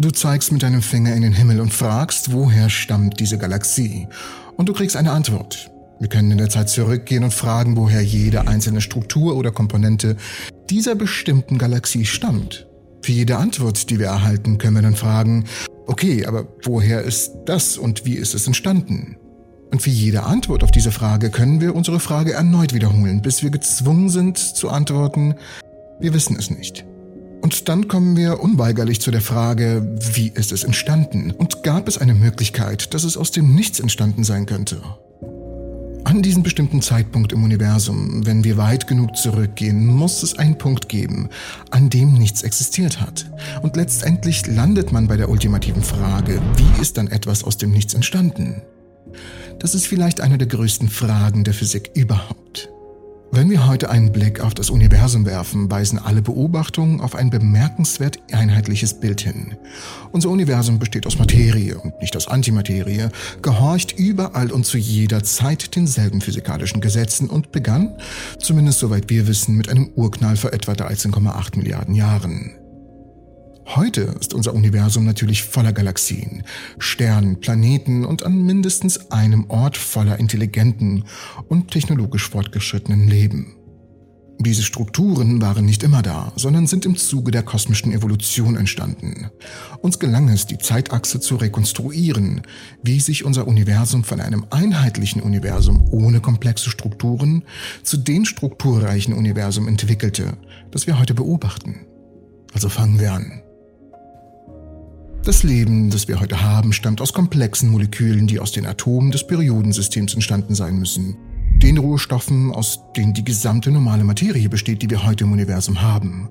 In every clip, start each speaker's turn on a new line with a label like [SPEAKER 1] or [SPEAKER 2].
[SPEAKER 1] Du zeigst mit deinem Finger in den Himmel und fragst, woher stammt diese Galaxie? Und du kriegst eine Antwort. Wir können in der Zeit zurückgehen und fragen, woher jede einzelne Struktur oder Komponente dieser bestimmten Galaxie stammt. Für jede Antwort, die wir erhalten, können wir dann fragen, okay, aber woher ist das und wie ist es entstanden? Und für jede Antwort auf diese Frage können wir unsere Frage erneut wiederholen, bis wir gezwungen sind zu antworten, wir wissen es nicht. Und dann kommen wir unweigerlich zu der Frage, wie ist es entstanden? Und gab es eine Möglichkeit, dass es aus dem Nichts entstanden sein könnte? An diesem bestimmten Zeitpunkt im Universum, wenn wir weit genug zurückgehen, muss es einen Punkt geben, an dem nichts existiert hat. Und letztendlich landet man bei der ultimativen Frage, wie ist dann etwas aus dem Nichts entstanden? Das ist vielleicht eine der größten Fragen der Physik überhaupt. Wenn wir heute einen Blick auf das Universum werfen, weisen alle Beobachtungen auf ein bemerkenswert einheitliches Bild hin. Unser Universum besteht aus Materie und nicht aus Antimaterie, gehorcht überall und zu jeder Zeit denselben physikalischen Gesetzen und begann, zumindest soweit wir wissen, mit einem Urknall vor etwa 13,8 Milliarden Jahren. Heute ist unser Universum natürlich voller Galaxien, Sternen, Planeten und an mindestens einem Ort voller intelligenten und technologisch fortgeschrittenen Leben. Diese Strukturen waren nicht immer da, sondern sind im Zuge der kosmischen Evolution entstanden. Uns gelang es, die Zeitachse zu rekonstruieren, wie sich unser Universum von einem einheitlichen Universum ohne komplexe Strukturen zu den strukturreichen Universum entwickelte, das wir heute beobachten. Also fangen wir an. Das Leben, das wir heute haben, stammt aus komplexen Molekülen, die aus den Atomen des Periodensystems entstanden sein müssen. Den Rohstoffen, aus denen die gesamte normale Materie besteht, die wir heute im Universum haben.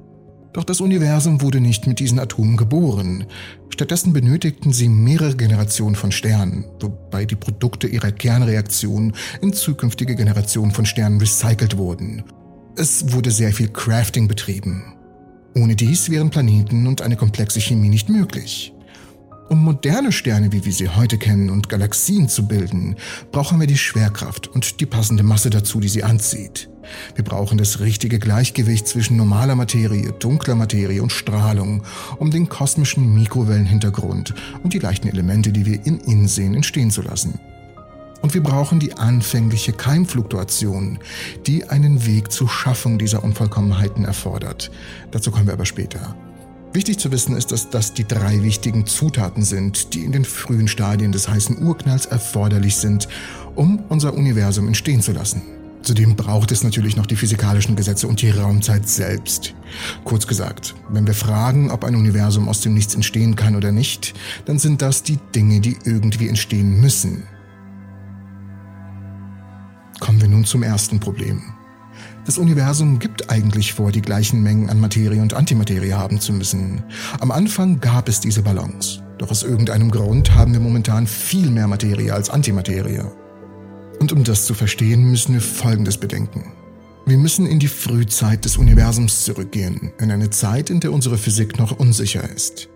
[SPEAKER 1] Doch das Universum wurde nicht mit diesen Atomen geboren. Stattdessen benötigten sie mehrere Generationen von Sternen, wobei die Produkte ihrer Kernreaktion in zukünftige Generationen von Sternen recycelt wurden. Es wurde sehr viel Crafting betrieben. Ohne dies wären Planeten und eine komplexe Chemie nicht möglich. Um moderne Sterne, wie wir sie heute kennen, und Galaxien zu bilden, brauchen wir die Schwerkraft und die passende Masse dazu, die sie anzieht. Wir brauchen das richtige Gleichgewicht zwischen normaler Materie, dunkler Materie und Strahlung, um den kosmischen Mikrowellenhintergrund und die leichten Elemente, die wir in ihnen sehen, entstehen zu lassen. Und wir brauchen die anfängliche Keimfluktuation, die einen Weg zur Schaffung dieser Unvollkommenheiten erfordert. Dazu kommen wir aber später. Wichtig zu wissen ist, dass das die drei wichtigen Zutaten sind, die in den frühen Stadien des heißen Urknalls erforderlich sind, um unser Universum entstehen zu lassen. Zudem braucht es natürlich noch die physikalischen Gesetze und die Raumzeit selbst. Kurz gesagt, wenn wir fragen, ob ein Universum aus dem Nichts entstehen kann oder nicht, dann sind das die Dinge, die irgendwie entstehen müssen. Kommen wir nun zum ersten Problem. Das Universum gibt eigentlich vor, die gleichen Mengen an Materie und Antimaterie haben zu müssen. Am Anfang gab es diese Balance. Doch aus irgendeinem Grund haben wir momentan viel mehr Materie als Antimaterie. Und um das zu verstehen, müssen wir Folgendes bedenken. Wir müssen in die Frühzeit des Universums zurückgehen, in eine Zeit, in der unsere Physik noch unsicher ist.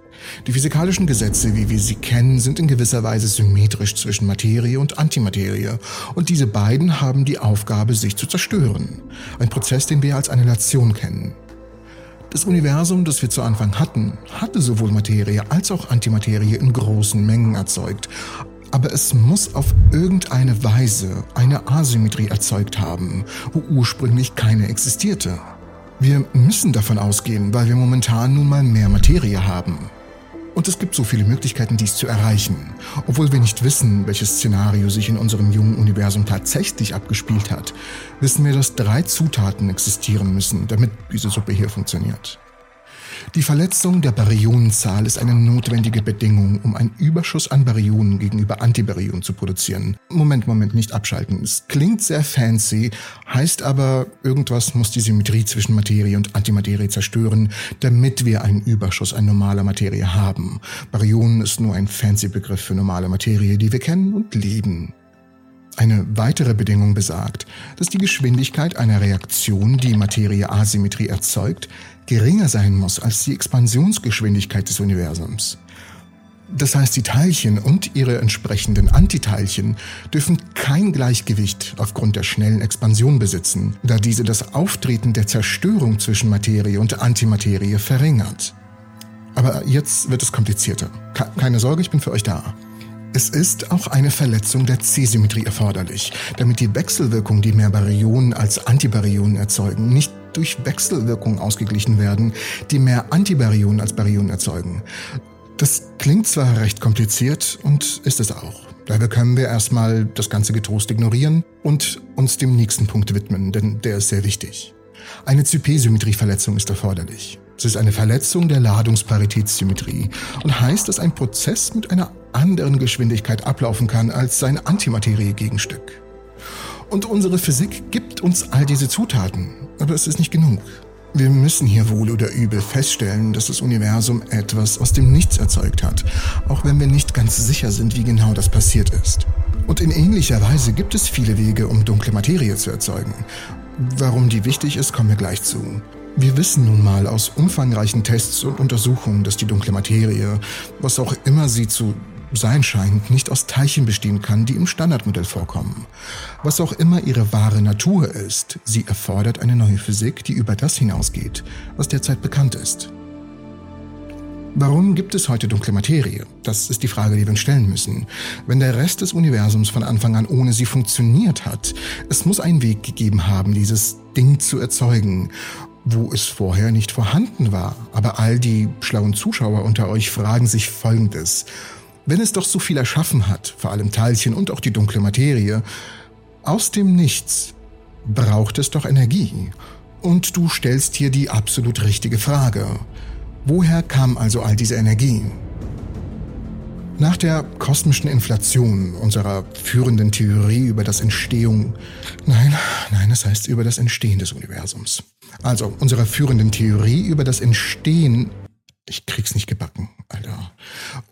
[SPEAKER 1] Die physikalischen Gesetze, wie wir sie kennen, sind in gewisser Weise symmetrisch zwischen Materie und Antimaterie, und diese beiden haben die Aufgabe, sich zu zerstören. Ein Prozess, den wir als Annihilation kennen. Das Universum, das wir zu Anfang hatten, hatte sowohl Materie als auch Antimaterie in großen Mengen erzeugt, aber es muss auf irgendeine Weise eine Asymmetrie erzeugt haben, wo ursprünglich keine existierte. Wir müssen davon ausgehen, weil wir momentan nun mal mehr Materie haben. Und es gibt so viele Möglichkeiten, dies zu erreichen. Obwohl wir nicht wissen, welches Szenario sich in unserem jungen Universum tatsächlich abgespielt hat, wissen wir, dass drei Zutaten existieren müssen, damit diese Suppe hier funktioniert. Die Verletzung der Baryonenzahl ist eine notwendige Bedingung, um einen Überschuss an Baryonen gegenüber Antibaryonen zu produzieren. Moment, Moment, nicht abschalten. Es klingt sehr fancy, heißt aber, irgendwas muss die Symmetrie zwischen Materie und Antimaterie zerstören, damit wir einen Überschuss an normaler Materie haben. Baryonen ist nur ein fancy Begriff für normale Materie, die wir kennen und lieben. Eine weitere Bedingung besagt, dass die Geschwindigkeit einer Reaktion, die Materie-Asymmetrie erzeugt, geringer sein muss als die Expansionsgeschwindigkeit des Universums. Das heißt, die Teilchen und ihre entsprechenden Antiteilchen dürfen kein Gleichgewicht aufgrund der schnellen Expansion besitzen, da diese das Auftreten der Zerstörung zwischen Materie und Antimaterie verringert. Aber jetzt wird es komplizierter. Keine Sorge, ich bin für euch da. Es ist auch eine Verletzung der C-Symmetrie erforderlich, damit die Wechselwirkung, die mehr Baryonen als Antibaryonen erzeugen, nicht durch Wechselwirkung ausgeglichen werden, die mehr Antibaryonen als Baryonen erzeugen. Das klingt zwar recht kompliziert und ist es auch. Daher können wir erstmal das Ganze getrost ignorieren und uns dem nächsten Punkt widmen, denn der ist sehr wichtig. Eine Zypé-Symmetrieverletzung ist erforderlich. Es ist eine Verletzung der Ladungsparitätssymmetrie und heißt, dass ein Prozess mit einer anderen Geschwindigkeit ablaufen kann als sein Antimaterie-Gegenstück. Und unsere Physik gibt uns all diese Zutaten, aber es ist nicht genug. Wir müssen hier wohl oder übel feststellen, dass das Universum etwas aus dem Nichts erzeugt hat, auch wenn wir nicht ganz sicher sind, wie genau das passiert ist. Und in ähnlicher Weise gibt es viele Wege, um dunkle Materie zu erzeugen. Warum die wichtig ist, kommen wir gleich zu. Wir wissen nun mal aus umfangreichen Tests und Untersuchungen, dass die dunkle Materie, was auch immer sie zu sein scheint, nicht aus Teilchen bestehen kann, die im Standardmodell vorkommen. Was auch immer ihre wahre Natur ist, sie erfordert eine neue Physik, die über das hinausgeht, was derzeit bekannt ist. Warum gibt es heute dunkle Materie? Das ist die Frage, die wir uns stellen müssen. Wenn der Rest des Universums von Anfang an ohne sie funktioniert hat, es muss einen Weg gegeben haben, dieses Ding zu erzeugen wo es vorher nicht vorhanden war. Aber all die schlauen Zuschauer unter euch fragen sich Folgendes. Wenn es doch so viel erschaffen hat, vor allem Teilchen und auch die dunkle Materie, aus dem Nichts braucht es doch Energie. Und du stellst hier die absolut richtige Frage. Woher kam also all diese Energie? Nach der kosmischen Inflation unserer führenden Theorie über das Entstehung, nein, nein, das heißt über das Entstehen des Universums. Also unserer führenden Theorie über das Entstehen, ich krieg's nicht gebacken, Alter.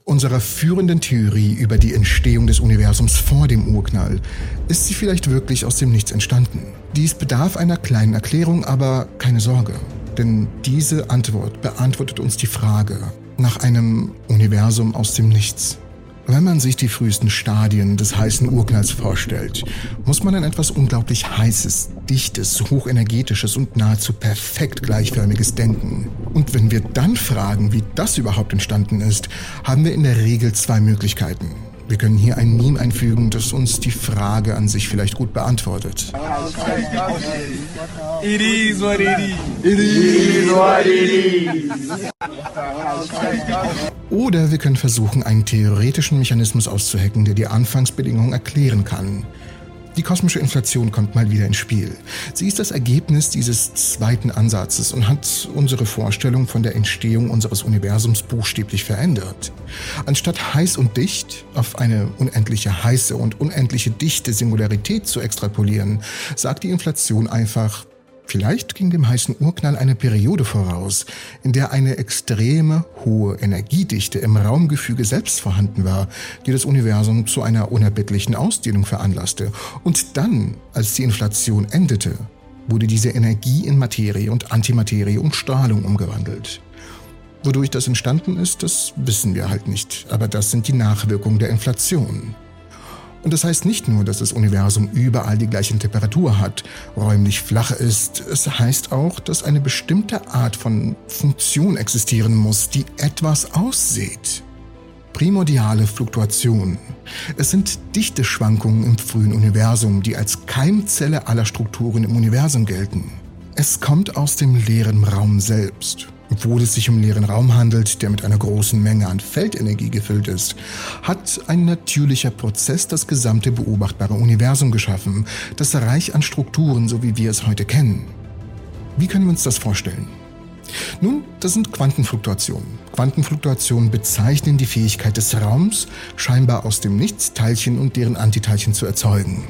[SPEAKER 1] Unserer führenden Theorie über die Entstehung des Universums vor dem Urknall ist sie vielleicht wirklich aus dem Nichts entstanden. Dies bedarf einer kleinen Erklärung, aber keine Sorge, denn diese Antwort beantwortet uns die Frage, nach einem Universum aus dem Nichts. Wenn man sich die frühesten Stadien des heißen Urknalls vorstellt, muss man an etwas unglaublich Heißes, Dichtes, Hochenergetisches und nahezu perfekt Gleichförmiges denken. Und wenn wir dann fragen, wie das überhaupt entstanden ist, haben wir in der Regel zwei Möglichkeiten. Wir können hier ein Meme einfügen, das uns die Frage an sich vielleicht gut beantwortet. Oder wir können versuchen, einen theoretischen Mechanismus auszuhacken, der die Anfangsbedingungen erklären kann. Die kosmische Inflation kommt mal wieder ins Spiel. Sie ist das Ergebnis dieses zweiten Ansatzes und hat unsere Vorstellung von der Entstehung unseres Universums buchstäblich verändert. Anstatt heiß und dicht auf eine unendliche heiße und unendliche dichte Singularität zu extrapolieren, sagt die Inflation einfach, Vielleicht ging dem heißen Urknall eine Periode voraus, in der eine extreme hohe Energiedichte im Raumgefüge selbst vorhanden war, die das Universum zu einer unerbittlichen Ausdehnung veranlasste. Und dann, als die Inflation endete, wurde diese Energie in Materie und Antimaterie und Strahlung umgewandelt. Wodurch das entstanden ist, das wissen wir halt nicht, aber das sind die Nachwirkungen der Inflation. Und das heißt nicht nur, dass das Universum überall die gleiche Temperatur hat, räumlich flach ist, es heißt auch, dass eine bestimmte Art von Funktion existieren muss, die etwas aussieht. Primordiale Fluktuation. Es sind dichte Schwankungen im frühen Universum, die als Keimzelle aller Strukturen im Universum gelten. Es kommt aus dem leeren Raum selbst. Obwohl es sich um leeren Raum handelt, der mit einer großen Menge an Feldenergie gefüllt ist, hat ein natürlicher Prozess das gesamte beobachtbare Universum geschaffen, das reich an Strukturen, so wie wir es heute kennen. Wie können wir uns das vorstellen? Nun, das sind Quantenfluktuationen. Quantenfluktuationen bezeichnen die Fähigkeit des Raums, scheinbar aus dem Nichts Teilchen und deren Antiteilchen zu erzeugen.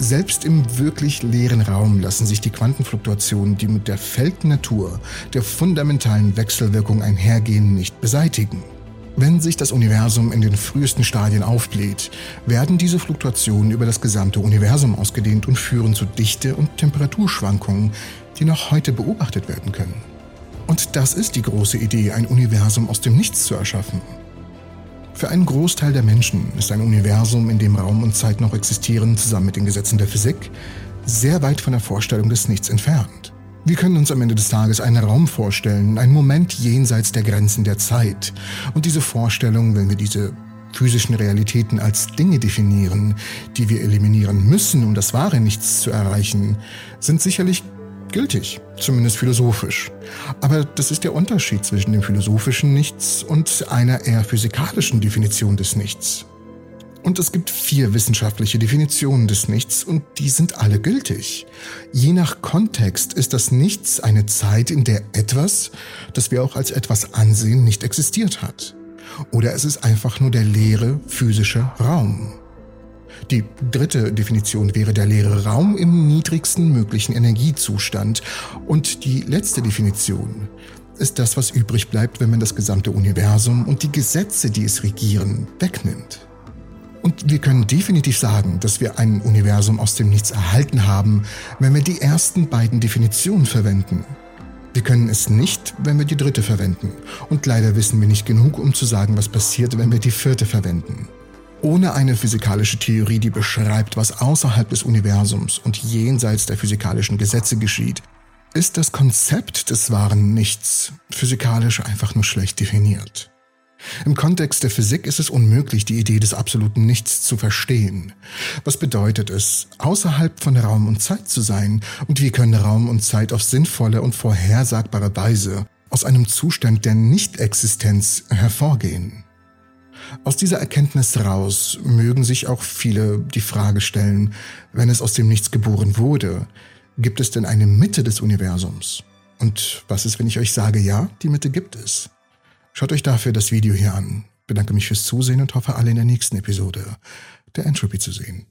[SPEAKER 1] Selbst im wirklich leeren Raum lassen sich die Quantenfluktuationen, die mit der Feldnatur der fundamentalen Wechselwirkung einhergehen, nicht beseitigen. Wenn sich das Universum in den frühesten Stadien aufbläht, werden diese Fluktuationen über das gesamte Universum ausgedehnt und führen zu Dichte- und Temperaturschwankungen, die noch heute beobachtet werden können. Und das ist die große Idee, ein Universum aus dem Nichts zu erschaffen. Für einen Großteil der Menschen ist ein Universum, in dem Raum und Zeit noch existieren, zusammen mit den Gesetzen der Physik, sehr weit von der Vorstellung des Nichts entfernt. Wir können uns am Ende des Tages einen Raum vorstellen, einen Moment jenseits der Grenzen der Zeit. Und diese Vorstellung, wenn wir diese physischen Realitäten als Dinge definieren, die wir eliminieren müssen, um das wahre Nichts zu erreichen, sind sicherlich gültig, zumindest philosophisch. Aber das ist der Unterschied zwischen dem philosophischen Nichts und einer eher physikalischen Definition des Nichts. Und es gibt vier wissenschaftliche Definitionen des Nichts und die sind alle gültig. Je nach Kontext ist das Nichts eine Zeit, in der etwas, das wir auch als etwas ansehen, nicht existiert hat. Oder es ist einfach nur der leere physische Raum. Die dritte Definition wäre der leere Raum im niedrigsten möglichen Energiezustand. Und die letzte Definition ist das, was übrig bleibt, wenn man das gesamte Universum und die Gesetze, die es regieren, wegnimmt. Und wir können definitiv sagen, dass wir ein Universum aus dem Nichts erhalten haben, wenn wir die ersten beiden Definitionen verwenden. Wir können es nicht, wenn wir die dritte verwenden. Und leider wissen wir nicht genug, um zu sagen, was passiert, wenn wir die vierte verwenden. Ohne eine physikalische Theorie, die beschreibt, was außerhalb des Universums und jenseits der physikalischen Gesetze geschieht, ist das Konzept des wahren Nichts physikalisch einfach nur schlecht definiert. Im Kontext der Physik ist es unmöglich, die Idee des absoluten Nichts zu verstehen. Was bedeutet es, außerhalb von Raum und Zeit zu sein? Und wie können Raum und Zeit auf sinnvolle und vorhersagbare Weise aus einem Zustand der Nichtexistenz hervorgehen? Aus dieser Erkenntnis raus mögen sich auch viele die Frage stellen, wenn es aus dem Nichts geboren wurde, gibt es denn eine Mitte des Universums? Und was ist, wenn ich euch sage, ja, die Mitte gibt es? Schaut euch dafür das Video hier an. Bedanke mich fürs Zusehen und hoffe, alle in der nächsten Episode der Entropy zu sehen.